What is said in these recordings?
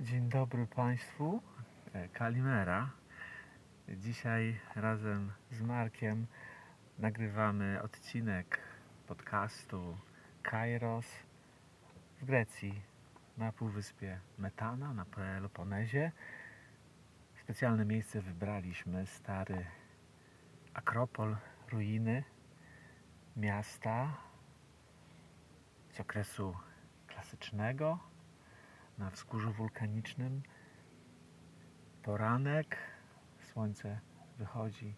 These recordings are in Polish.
Dzień dobry Państwu. E, Kalimera. Dzisiaj razem z Markiem nagrywamy odcinek podcastu Kairos w Grecji, na półwyspie Metana, na Peloponezie. Specjalne miejsce wybraliśmy, stary Akropol, ruiny miasta z okresu klasycznego na wzgórzu wulkanicznym. Poranek, słońce wychodzi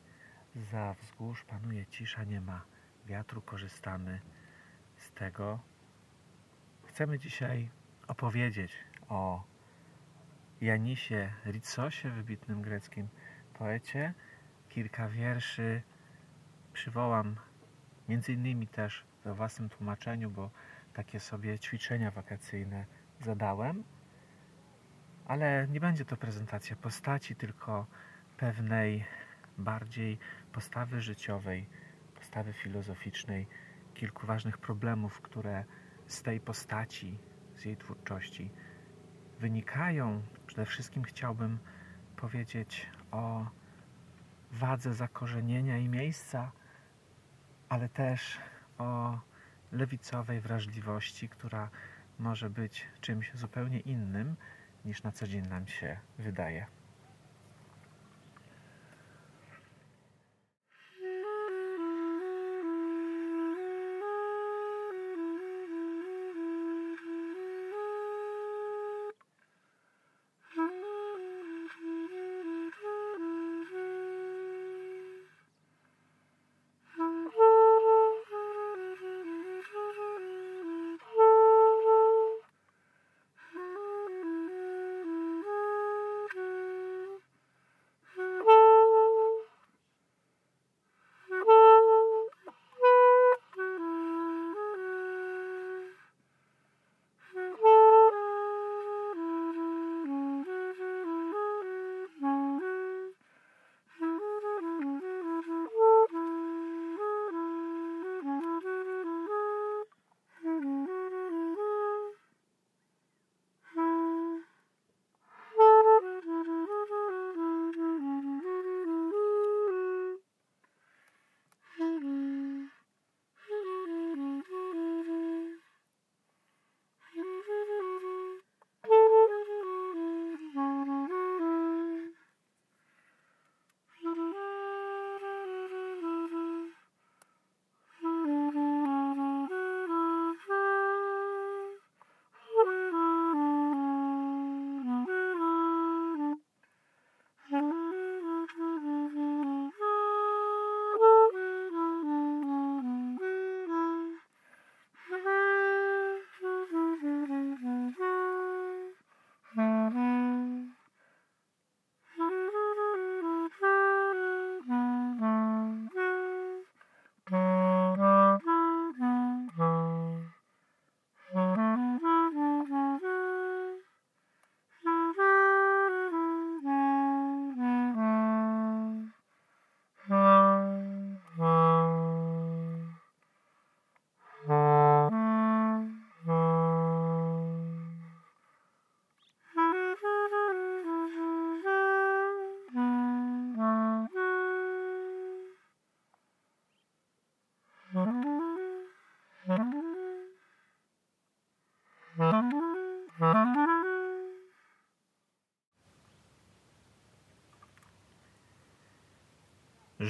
za wzgórz, panuje cisza, nie ma wiatru, korzystamy z tego. Chcemy dzisiaj opowiedzieć o Janisie Ritsosie, wybitnym greckim poecie. Kilka wierszy przywołam między innymi też we własnym tłumaczeniu, bo takie sobie ćwiczenia wakacyjne zadałem. Ale nie będzie to prezentacja postaci, tylko pewnej bardziej postawy życiowej, postawy filozoficznej, kilku ważnych problemów, które z tej postaci, z jej twórczości wynikają. Przede wszystkim chciałbym powiedzieć o wadze zakorzenienia i miejsca, ale też o lewicowej wrażliwości, która może być czymś zupełnie innym niż na co dzień nam się wydaje.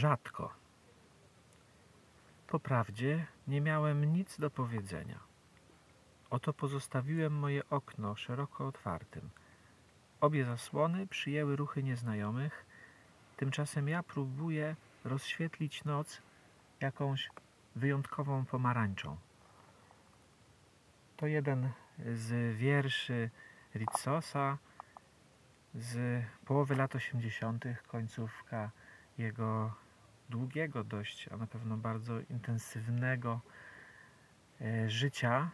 Rzadko. Poprawdzie nie miałem nic do powiedzenia. Oto pozostawiłem moje okno szeroko otwartym. Obie zasłony przyjęły ruchy nieznajomych, tymczasem ja próbuję rozświetlić noc jakąś wyjątkową pomarańczą. To jeden z wierszy Ritsosa z połowy lat 80., końcówka jego długiego dość, a na pewno bardzo intensywnego e, życia.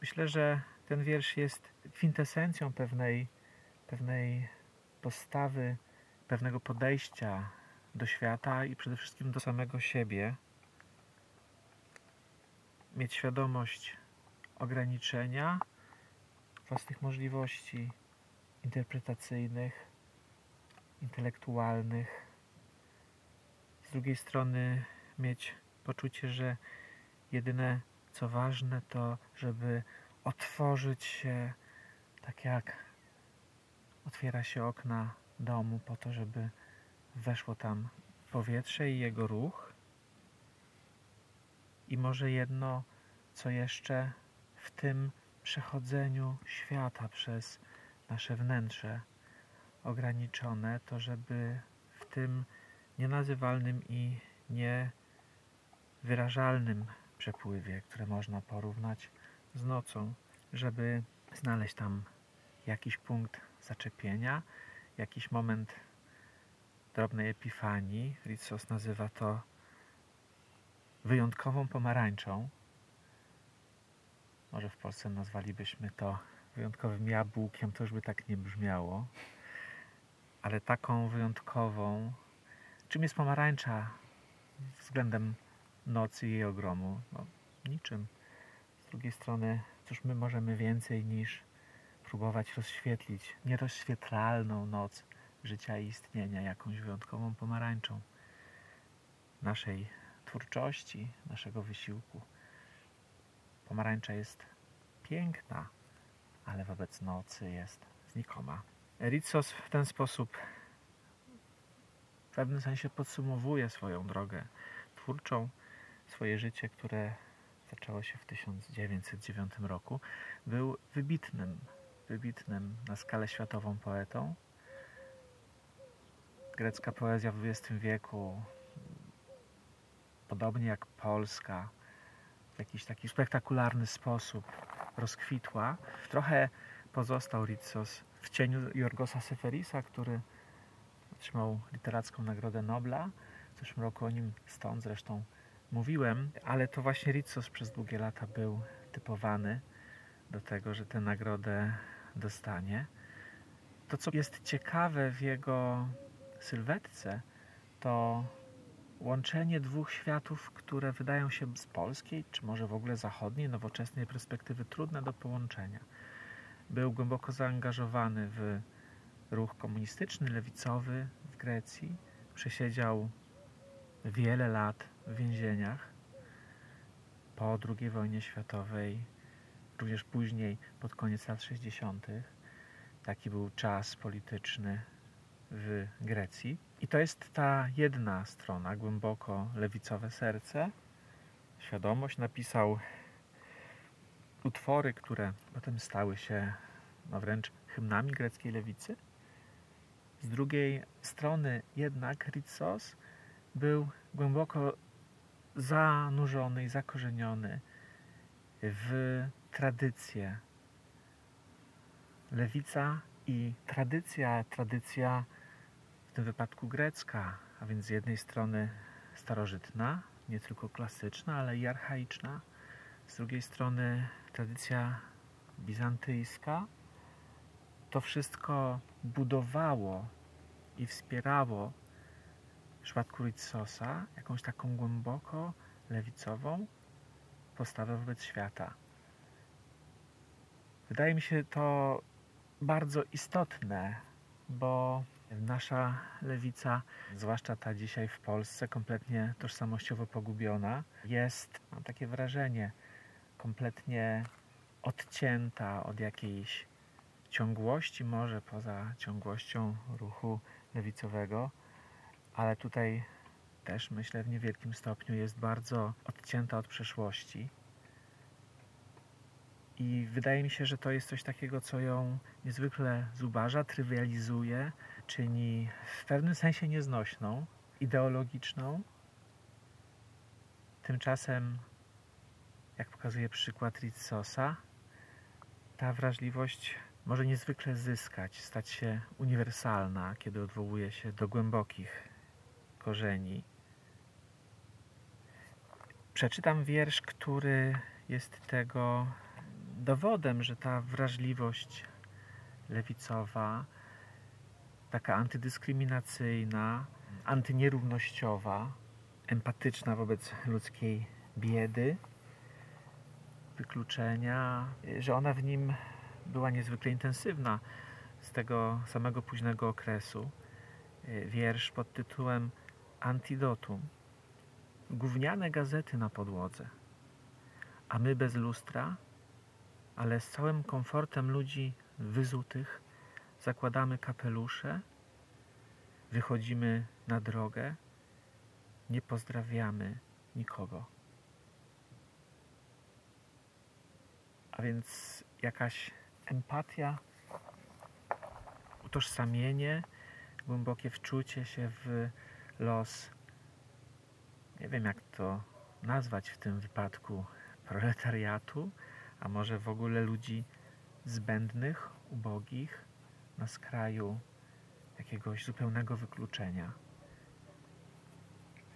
Myślę, że ten wiersz jest kwintesencją pewnej, pewnej postawy, pewnego podejścia do świata i przede wszystkim do samego siebie. Mieć świadomość ograniczenia własnych możliwości, interpretacyjnych, intelektualnych. Z drugiej strony mieć poczucie, że jedyne co ważne to, żeby otworzyć się tak jak otwiera się okna domu po to, żeby weszło tam powietrze i jego ruch. I może jedno, co jeszcze w tym przechodzeniu świata przez nasze wnętrze ograniczone, to żeby w tym nienazywalnym i niewyrażalnym przepływie, które można porównać z nocą, żeby znaleźć tam jakiś punkt zaczepienia, jakiś moment drobnej epifanii. Ritsos nazywa to wyjątkową pomarańczą. Może w Polsce nazwalibyśmy to wyjątkowym jabłkiem, to już by tak nie brzmiało. Ale taką wyjątkową, czym jest pomarańcza względem nocy i jej ogromu? No, niczym. Z drugiej strony, cóż my możemy więcej niż próbować rozświetlić nierozświetlalną noc życia i istnienia jakąś wyjątkową pomarańczą naszej twórczości, naszego wysiłku. Pomarańcza jest piękna, ale wobec nocy jest znikoma. Ritsos w ten sposób pewnym sensie podsumowuje swoją drogę twórczą, swoje życie, które zaczęło się w 1909 roku. Był wybitnym, wybitnym na skalę światową poetą. Grecka poezja w XX wieku, podobnie jak polska, w jakiś taki spektakularny sposób rozkwitła. Trochę pozostał Ritsos w cieniu Jorgosa Seferisa, który otrzymał literacką Nagrodę Nobla. W zeszłym roku o nim stąd zresztą mówiłem, ale to właśnie Ritsos przez długie lata był typowany do tego, że tę nagrodę dostanie. To, co jest ciekawe w jego sylwetce, to łączenie dwóch światów, które wydają się z polskiej, czy może w ogóle zachodniej, nowoczesnej perspektywy trudne do połączenia. Był głęboko zaangażowany w ruch komunistyczny, lewicowy w Grecji. Przesiedział wiele lat w więzieniach po II wojnie światowej, również później, pod koniec lat 60. Taki był czas polityczny w Grecji. I to jest ta jedna strona, głęboko lewicowe serce. Świadomość napisał utwory, które potem stały się no wręcz hymnami greckiej lewicy. Z drugiej strony jednak Ritsos był głęboko zanurzony i zakorzeniony w tradycję. Lewica i tradycja, tradycja w tym wypadku grecka, a więc z jednej strony starożytna, nie tylko klasyczna, ale i archaiczna, z drugiej strony tradycja bizantyjska. To wszystko budowało i wspierało w przypadku Ritsosa jakąś taką głęboko lewicową postawę wobec świata. Wydaje mi się to bardzo istotne, bo nasza lewica, zwłaszcza ta dzisiaj w Polsce, kompletnie tożsamościowo pogubiona, jest, mam takie wrażenie, kompletnie odcięta od jakiejś ciągłości, może poza ciągłością ruchu lewicowego, ale tutaj też myślę w niewielkim stopniu jest bardzo odcięta od przeszłości. I wydaje mi się, że to jest coś takiego, co ją niezwykle zubaża, trywializuje, czyni w pewnym sensie nieznośną, ideologiczną. Tymczasem, jak pokazuje przykład Ritsosa, ta wrażliwość może niezwykle zyskać, stać się uniwersalna, kiedy odwołuje się do głębokich korzeni. Przeczytam wiersz, który jest tego dowodem, że ta wrażliwość lewicowa, taka antydyskryminacyjna, antynierównościowa, empatyczna wobec ludzkiej biedy, wykluczenia, że ona w nim była niezwykle intensywna. z tego samego późnego okresu. Y, wiersz pod tytułem Antidotum. Gówniane gazety na podłodze, a my bez lustra, ale z całym komfortem ludzi wyzutych zakładamy kapelusze, wychodzimy na drogę, nie pozdrawiamy nikogo. A więc jakaś empatia, utożsamienie, głębokie wczucie się w los, nie wiem jak to nazwać w tym wypadku, proletariatu, a może w ogóle ludzi zbędnych, ubogich, na skraju jakiegoś zupełnego wykluczenia.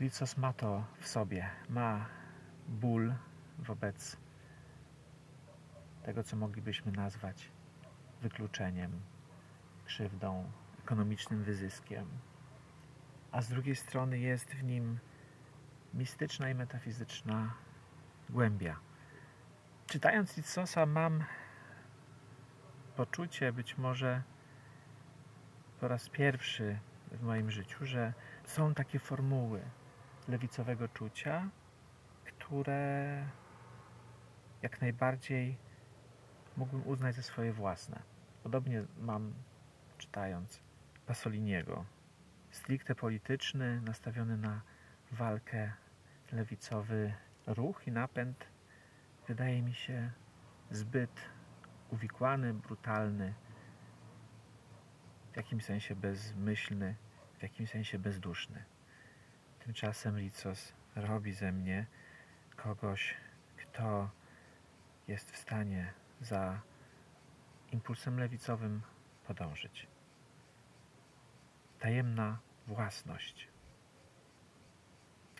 Licos ma to w sobie, ma ból wobec tego, co moglibyśmy nazwać wykluczeniem, krzywdą, ekonomicznym wyzyskiem. A z drugiej strony jest w nim mistyczna i metafizyczna głębia. Czytając Licosa mam poczucie, być może po raz pierwszy w moim życiu, że są takie formuły lewicowego czucia, które jak najbardziej mógłbym uznać za swoje własne. Podobnie mam czytając Pasoliniego. Stricte polityczny, nastawiony na walkę lewicowy ruch i napęd wydaje mi się zbyt uwikłany, brutalny, w jakimś sensie bezmyślny, w jakimś sensie bezduszny. Tymczasem Licos robi ze mnie kogoś, kto jest w stanie za impulsem lewicowym podążyć. Tajemna własność.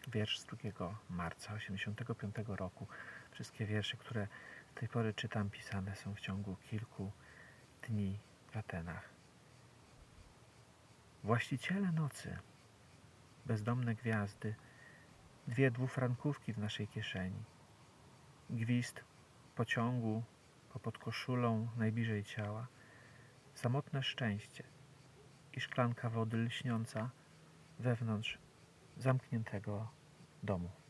Wiersz z 2 marca 1985 roku. Wszystkie wiersze, które do tej pory czytam, pisane są w ciągu kilku dni w Atenach. Właściciele nocy, bezdomne gwiazdy, dwie dwufrankówki w naszej kieszeni, gwizd pociągu popod koszulą najbliżej ciała, samotne szczęście i szklanka wody lśniąca wewnątrz zamkniętego domu.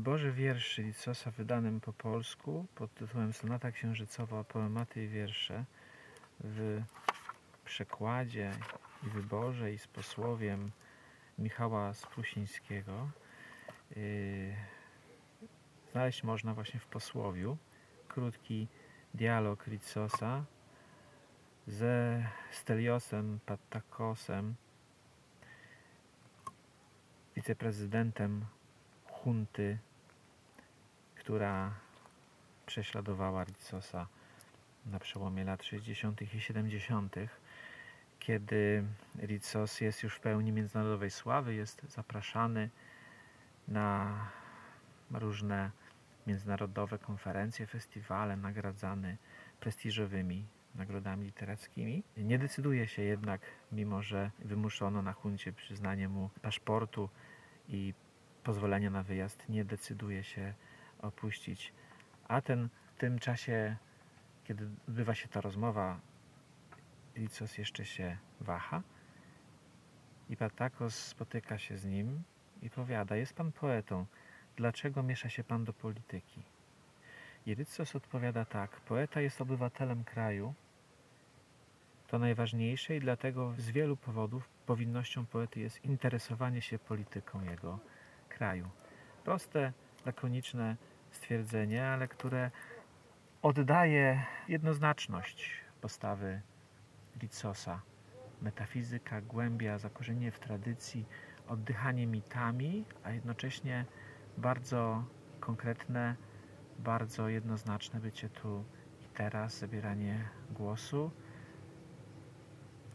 Wyborze wierszy Litsosa wydanym po polsku pod tytułem Sonata Księżycowa, poematy i wiersze w przekładzie i wyborze i z posłowiem Michała Sprusińskiego. Yy, znaleźć można właśnie w posłowiu. Krótki dialog Litsosa ze Steliosem Patakosem, wiceprezydentem hunty, która prześladowała Litsosa na przełomie lat 60. i 70., kiedy Ritsos jest już w pełni międzynarodowej sławy, jest zapraszany na różne międzynarodowe konferencje, festiwale, nagradzany prestiżowymi nagrodami literackimi. Nie decyduje się jednak, mimo że wymuszono na huncie przyznanie mu paszportu i pozwolenia na wyjazd, nie decyduje się opuścić Aten. W tym czasie, kiedy odbywa się ta rozmowa, Licos jeszcze się waha i Patakos spotyka się z nim i powiada, jest pan poetą, dlaczego miesza się pan do polityki? I Rycos odpowiada tak, poeta jest obywatelem kraju, to najważniejsze i dlatego z wielu powodów powinnością poety jest interesowanie się polityką jego kraju. Proste, lakoniczne stwierdzenie, ale które oddaje jednoznaczność postawy Litsosa. Metafizyka, głębia, zakorzenienie w tradycji, oddychanie mitami, a jednocześnie bardzo konkretne, bardzo jednoznaczne bycie tu i teraz, zabieranie głosu,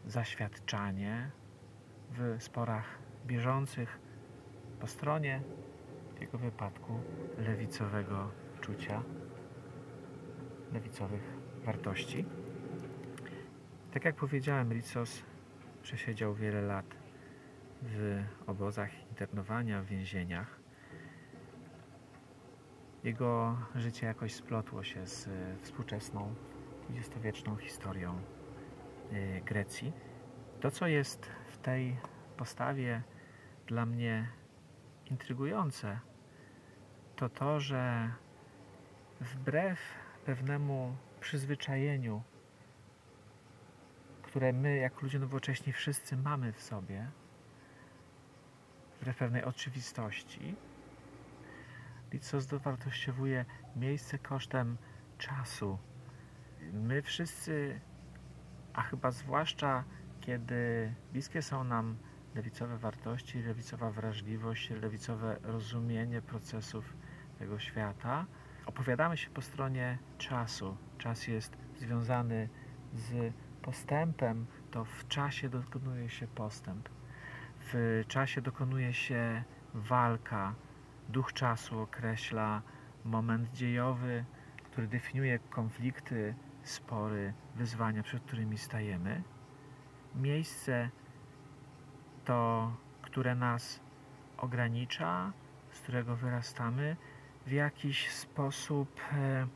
zaświadczanie w sporach bieżących po stronie jego wypadku lewicowego czucia, lewicowych wartości. Tak jak powiedziałem, Ritsos przesiedział wiele lat w obozach internowania, w więzieniach. Jego życie jakoś splotło się z współczesną, dwudziestowieczną historią y, Grecji. To, co jest w tej postawie dla mnie intrygujące, to to, że wbrew pewnemu przyzwyczajeniu, które my, jako ludzie nowocześni, wszyscy mamy w sobie, wbrew pewnej oczywistości, Litsos dowartościowuje miejsce kosztem czasu. My wszyscy, a chyba zwłaszcza kiedy bliskie są nam lewicowe wartości, lewicowa wrażliwość, lewicowe rozumienie procesów tego świata, opowiadamy się po stronie czasu. Czas jest związany z postępem, to w czasie dokonuje się postęp. W czasie dokonuje się walka. Duch czasu określa moment dziejowy, który definiuje konflikty, spory, wyzwania, przed którymi stajemy. Miejsce to, które nas ogranicza, z którego wyrastamy, w jakiś sposób e,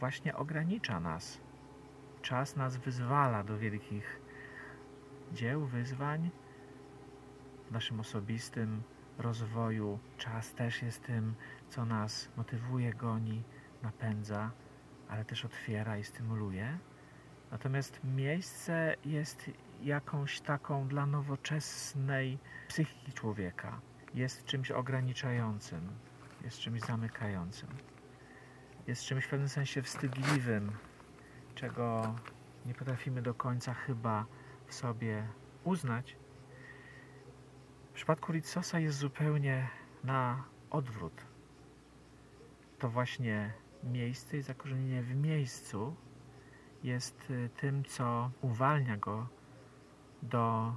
właśnie ogranicza nas. Czas nas wyzwala do wielkich dzieł, wyzwań w naszym osobistym rozwoju. Czas też jest tym, co nas motywuje, goni, napędza, ale też otwiera i stymuluje. Natomiast miejsce jest jakąś taką dla nowoczesnej psychiki człowieka. Jest czymś ograniczającym, jest czymś zamykającym. Jest czymś w pewnym sensie wstydliwym, czego nie potrafimy do końca chyba w sobie uznać. W przypadku Litsosa jest zupełnie na odwrót. To właśnie miejsce i zakorzenienie w miejscu jest y, tym, co uwalnia go do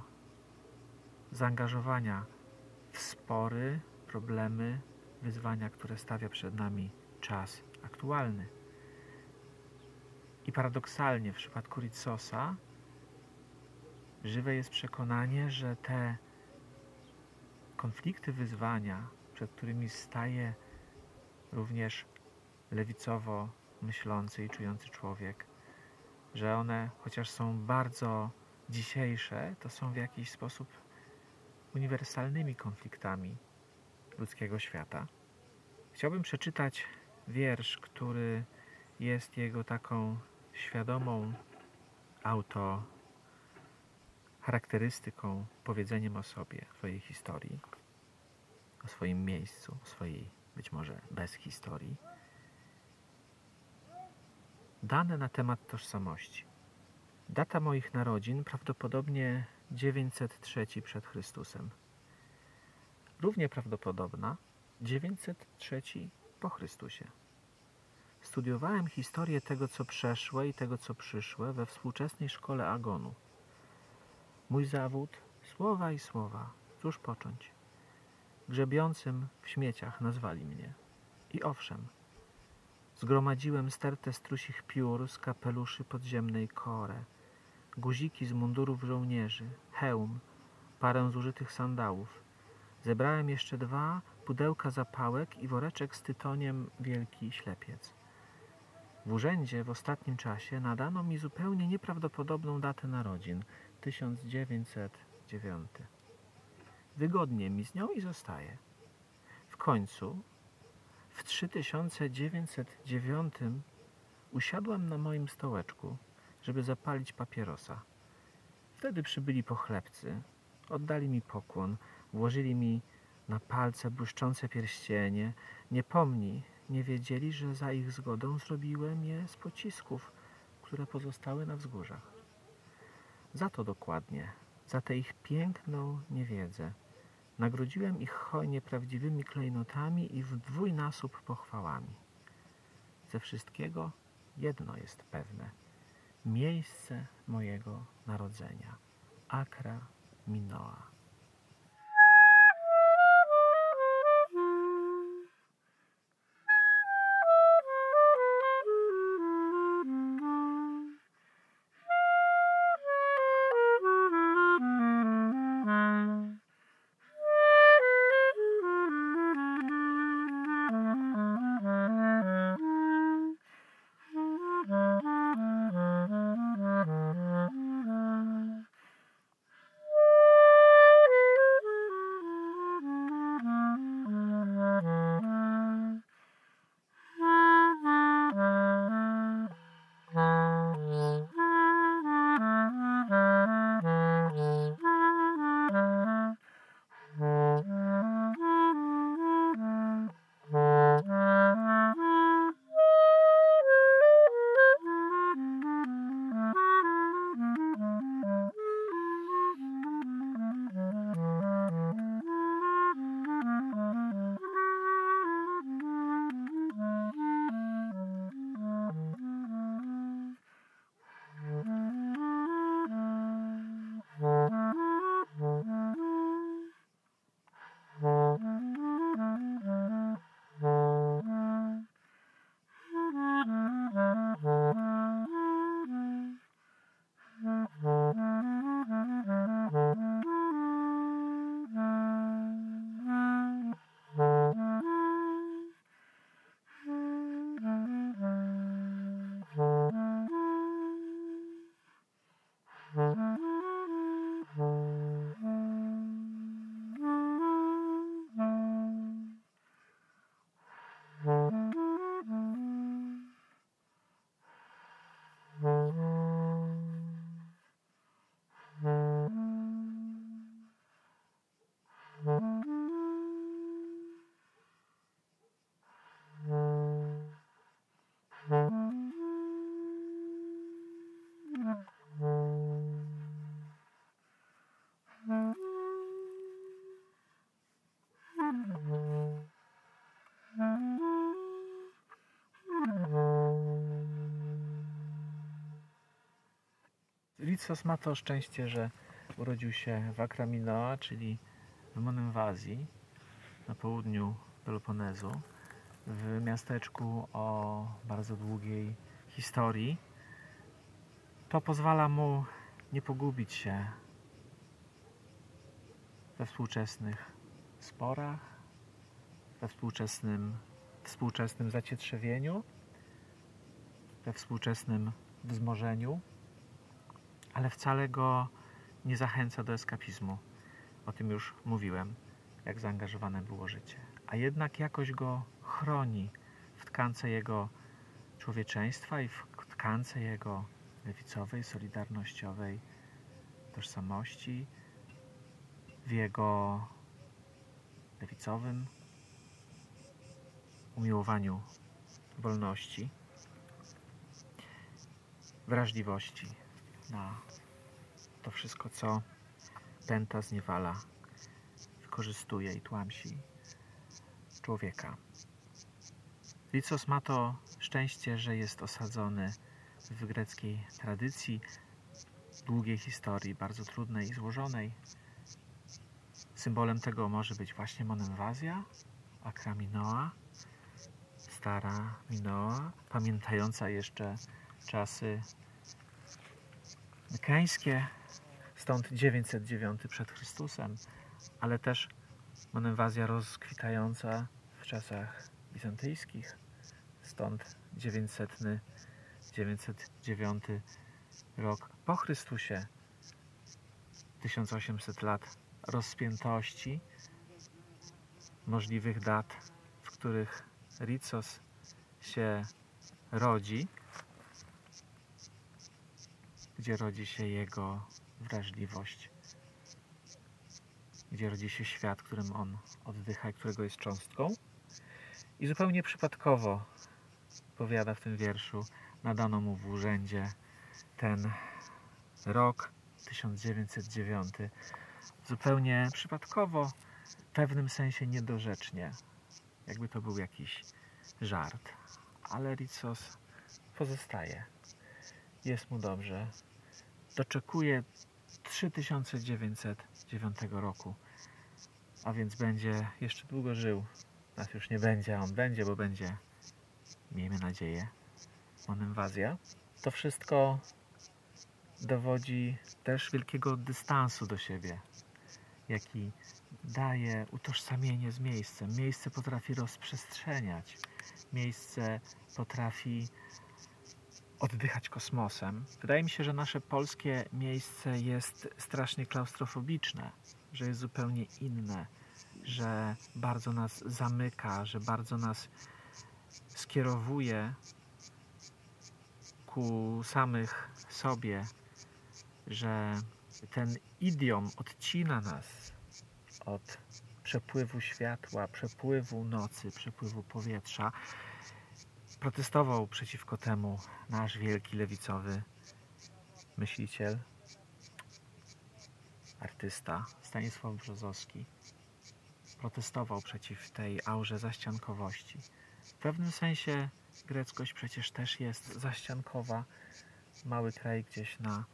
zaangażowania w spory, problemy, wyzwania, które stawia przed nami czas aktualny. I paradoksalnie w przypadku Ritsosa żywe jest przekonanie, że te konflikty, wyzwania, przed którymi staje również lewicowo myślący i czujący człowiek, że one, chociaż są bardzo dzisiejsze, to są w jakiś sposób uniwersalnymi konfliktami ludzkiego świata. Chciałbym przeczytać wiersz, który jest jego taką świadomą auto charakterystyką, powiedzeniem o sobie, swojej historii, o swoim miejscu, o swojej być może bez historii. Dane na temat tożsamości. Data moich narodzin prawdopodobnie 903 przed Chrystusem. Równie prawdopodobna 903 po Chrystusie. Studiowałem historię tego, co przeszłe i tego, co przyszłe we współczesnej szkole Agonu. Mój zawód, słowa i słowa, cóż począć? Grzebiącym w śmieciach nazwali mnie. I owszem, zgromadziłem stertę strusich piór z kapeluszy podziemnej korę, guziki z mundurów żołnierzy, hełm, parę zużytych sandałów. Zebrałem jeszcze dwa pudełka zapałek i woreczek z tytoniem wielki ślepiec. W urzędzie w ostatnim czasie nadano mi zupełnie nieprawdopodobną datę narodzin 1909. Wygodnie mi z nią i zostaje. W końcu w 3909 usiadłem na moim stołeczku, żeby zapalić papierosa. Wtedy przybyli pochlebcy, oddali mi pokłon, włożyli mi na palce błyszczące pierścienie. Nie pomni, nie wiedzieli, że za ich zgodą zrobiłem je z pocisków, które pozostały na wzgórzach. Za to dokładnie, za tę ich piękną niewiedzę, nagrodziłem ich hojnie prawdziwymi klejnotami i w dwójnasób pochwałami. Ze wszystkiego jedno jest pewne. Miejsce mojego narodzenia. Akra Minoa. Litsos ma to szczęście, że urodził się w Akraminoa, czyli w Monem w Azji, na południu Peloponezu, w miasteczku o bardzo długiej historii. To pozwala mu nie pogubić się we współczesnych sporach, we współczesnym, współczesnym zacietrzewieniu, we współczesnym wzmożeniu ale wcale go nie zachęca do eskapizmu. O tym już mówiłem, jak zaangażowane było życie. A jednak jakoś go chroni w tkance jego człowieczeństwa i w tkance jego lewicowej, solidarnościowej tożsamości, w jego lewicowym umiłowaniu wolności, wrażliwości na to wszystko, co pęta, zniewala, wykorzystuje i tłamsi człowieka. Licos ma to szczęście, że jest osadzony w greckiej tradycji, długiej historii, bardzo trudnej i złożonej. Symbolem tego może być właśnie Monemwazja, Akra Minoa, stara Minoa, pamiętająca jeszcze czasy mykeńskie, stąd 909 przed Chrystusem, ale też Monemwazja rozkwitająca w czasach bizantyjskich, stąd 900, 909 rok po Chrystusie, 1800 lat rozpiętości, możliwych dat, w których Ritsos się rodzi, gdzie rodzi się jego wrażliwość, gdzie rodzi się świat, którym on oddycha i którego jest cząstką. I zupełnie przypadkowo, powiada w tym wierszu, nadano mu w urzędzie ten rok 1909. Zupełnie przypadkowo, w pewnym sensie niedorzecznie, jakby to był jakiś żart. Ale Ritsos pozostaje. Jest mu dobrze. Doczekuje 3909 roku, a więc będzie jeszcze długo żył. Nas już nie będzie, a on będzie, bo będzie, miejmy nadzieję, inwazja. To wszystko dowodzi też wielkiego dystansu do siebie, jaki daje utożsamienie z miejscem. Miejsce potrafi rozprzestrzeniać, miejsce potrafi oddychać kosmosem. Wydaje mi się, że nasze polskie miejsce jest strasznie klaustrofobiczne, że jest zupełnie inne, że bardzo nas zamyka, że bardzo nas skierowuje ku samych sobie, że ten idiom odcina nas od przepływu światła, przepływu nocy, przepływu powietrza. Protestował przeciwko temu nasz wielki lewicowy myśliciel, artysta Stanisław Brzozowski. Protestował przeciw tej aurze zaściankowości. W pewnym sensie greckość przecież też jest zaściankowa. Mały kraj gdzieś na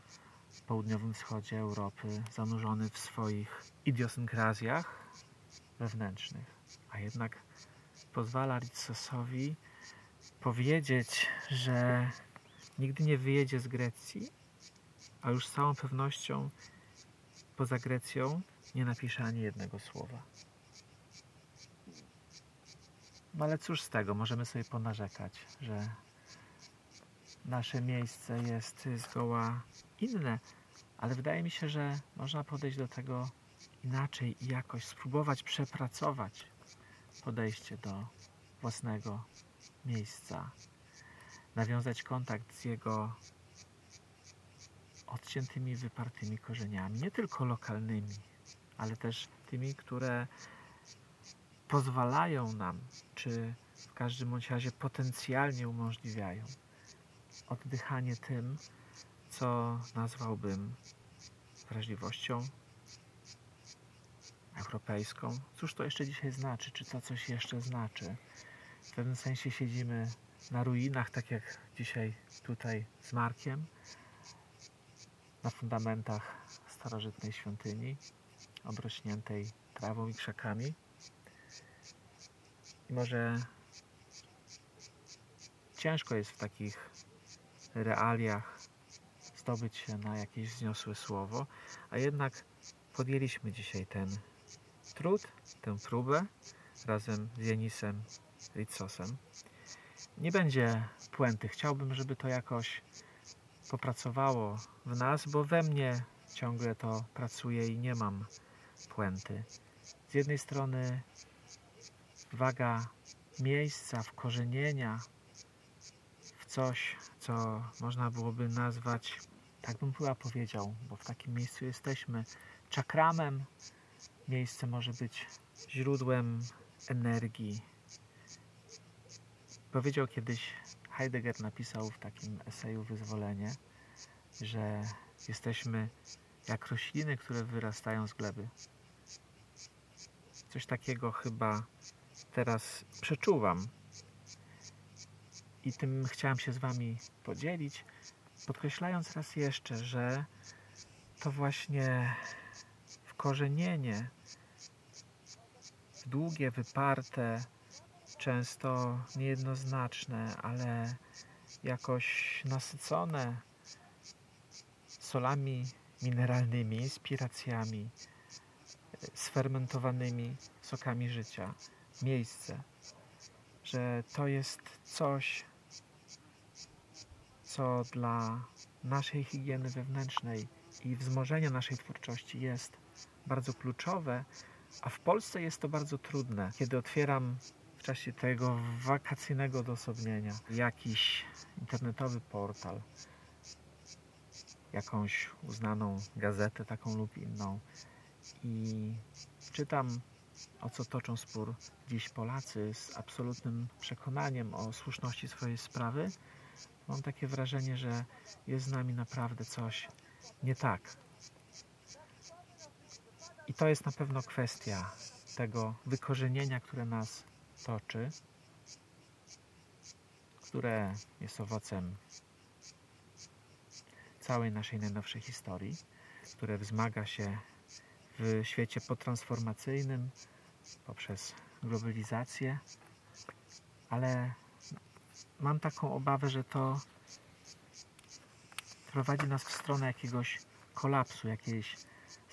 południowym wschodzie Europy, zanurzony w swoich idiosynkrazjach wewnętrznych, a jednak pozwala Ritsosowi powiedzieć, że nigdy nie wyjedzie z Grecji, a już z całą pewnością poza Grecją nie napisze ani jednego słowa. No ale cóż z tego, możemy sobie ponarzekać, że nasze miejsce jest zgoła inne, ale wydaje mi się, że można podejść do tego inaczej i jakoś spróbować przepracować podejście do własnego miejsca, nawiązać kontakt z jego odciętymi, wypartymi korzeniami, nie tylko lokalnymi, ale też tymi, które pozwalają nam, czy w każdym bądź razie potencjalnie umożliwiają oddychanie tym, co nazwałbym wrażliwością europejską. Cóż to jeszcze dzisiaj znaczy? Czy to coś jeszcze znaczy? W pewnym sensie siedzimy na ruinach, tak jak dzisiaj tutaj z Markiem, na fundamentach starożytnej świątyni, obrośniętej trawą i krzakami. I może ciężko jest w takich realiach zdobyć się na jakieś wzniosłe słowo, a jednak podjęliśmy dzisiaj ten trud, tę próbę razem z Janisem Ritsosem. Nie będzie puenty. Chciałbym, żeby to jakoś popracowało w nas, bo we mnie ciągle to pracuje i nie mam puenty. Z jednej strony waga miejsca, wkorzenienia w coś, co można byłoby nazwać, tak bym chyba powiedział, bo w takim miejscu jesteśmy, czakramem. Miejsce może być źródłem energii. Powiedział kiedyś, Heidegger napisał w takim eseju Wyzwolenie, że jesteśmy jak rośliny, które wyrastają z gleby. Coś takiego chyba teraz przeczuwam. I tym chciałem się z Wami podzielić, podkreślając raz jeszcze, że to właśnie wkorzenienie długie, wyparte, często niejednoznaczne, ale jakoś nasycone solami mineralnymi, inspiracjami, sfermentowanymi sokami życia, miejsce, że to jest coś, co dla naszej higieny wewnętrznej i wzmożenia naszej twórczości jest bardzo kluczowe, a w Polsce jest to bardzo trudne. Kiedy otwieram czasie tego wakacyjnego odosobnienia jakiś internetowy portal, jakąś uznaną gazetę, taką lub inną, i czytam, o co toczą spór dziś Polacy z absolutnym przekonaniem o słuszności swojej sprawy, mam takie wrażenie, że jest z nami naprawdę coś nie tak. I to jest na pewno kwestia tego wykorzenienia, które nas toczy, które jest owocem całej naszej najnowszej historii, które wzmaga się w świecie potransformacyjnym poprzez globalizację, ale mam taką obawę, że to prowadzi nas w stronę jakiegoś kolapsu, jakiejś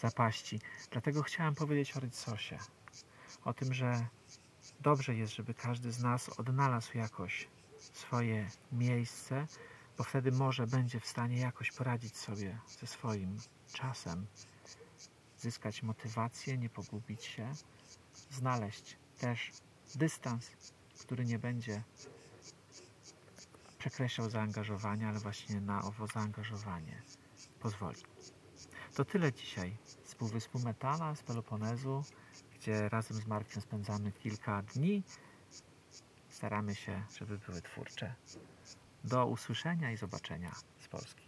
zapaści. Dlatego chciałem powiedzieć o Rycosie. O tym, że dobrze jest, żeby każdy z nas odnalazł jakoś swoje miejsce, bo wtedy może będzie w stanie jakoś poradzić sobie ze swoim czasem, zyskać motywację, nie pogubić się, znaleźć też dystans, który nie będzie przekreślał zaangażowania, ale właśnie na owo zaangażowanie pozwoli. To tyle dzisiaj z Półwyspu Metana, z Peloponezu, gdzie razem z Markiem spędzamy kilka dni. Staramy się, żeby były twórcze. Do usłyszenia i zobaczenia z Polski.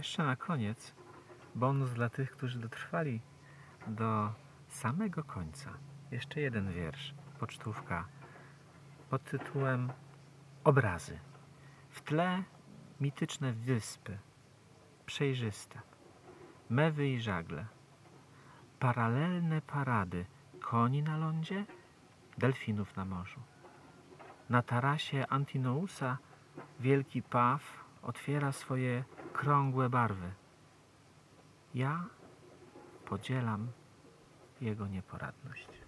Jeszcze na koniec bonus dla tych, którzy dotrwali do samego końca. Jeszcze jeden wiersz, pocztówka pod tytułem Obrazy. W tle mityczne wyspy, przejrzyste, mewy i żagle, paralelne parady koni na lądzie, delfinów na morzu. Na tarasie Antinousa wielki paw otwiera swoje krągłe barwy. Ja podzielam jego nieporadność.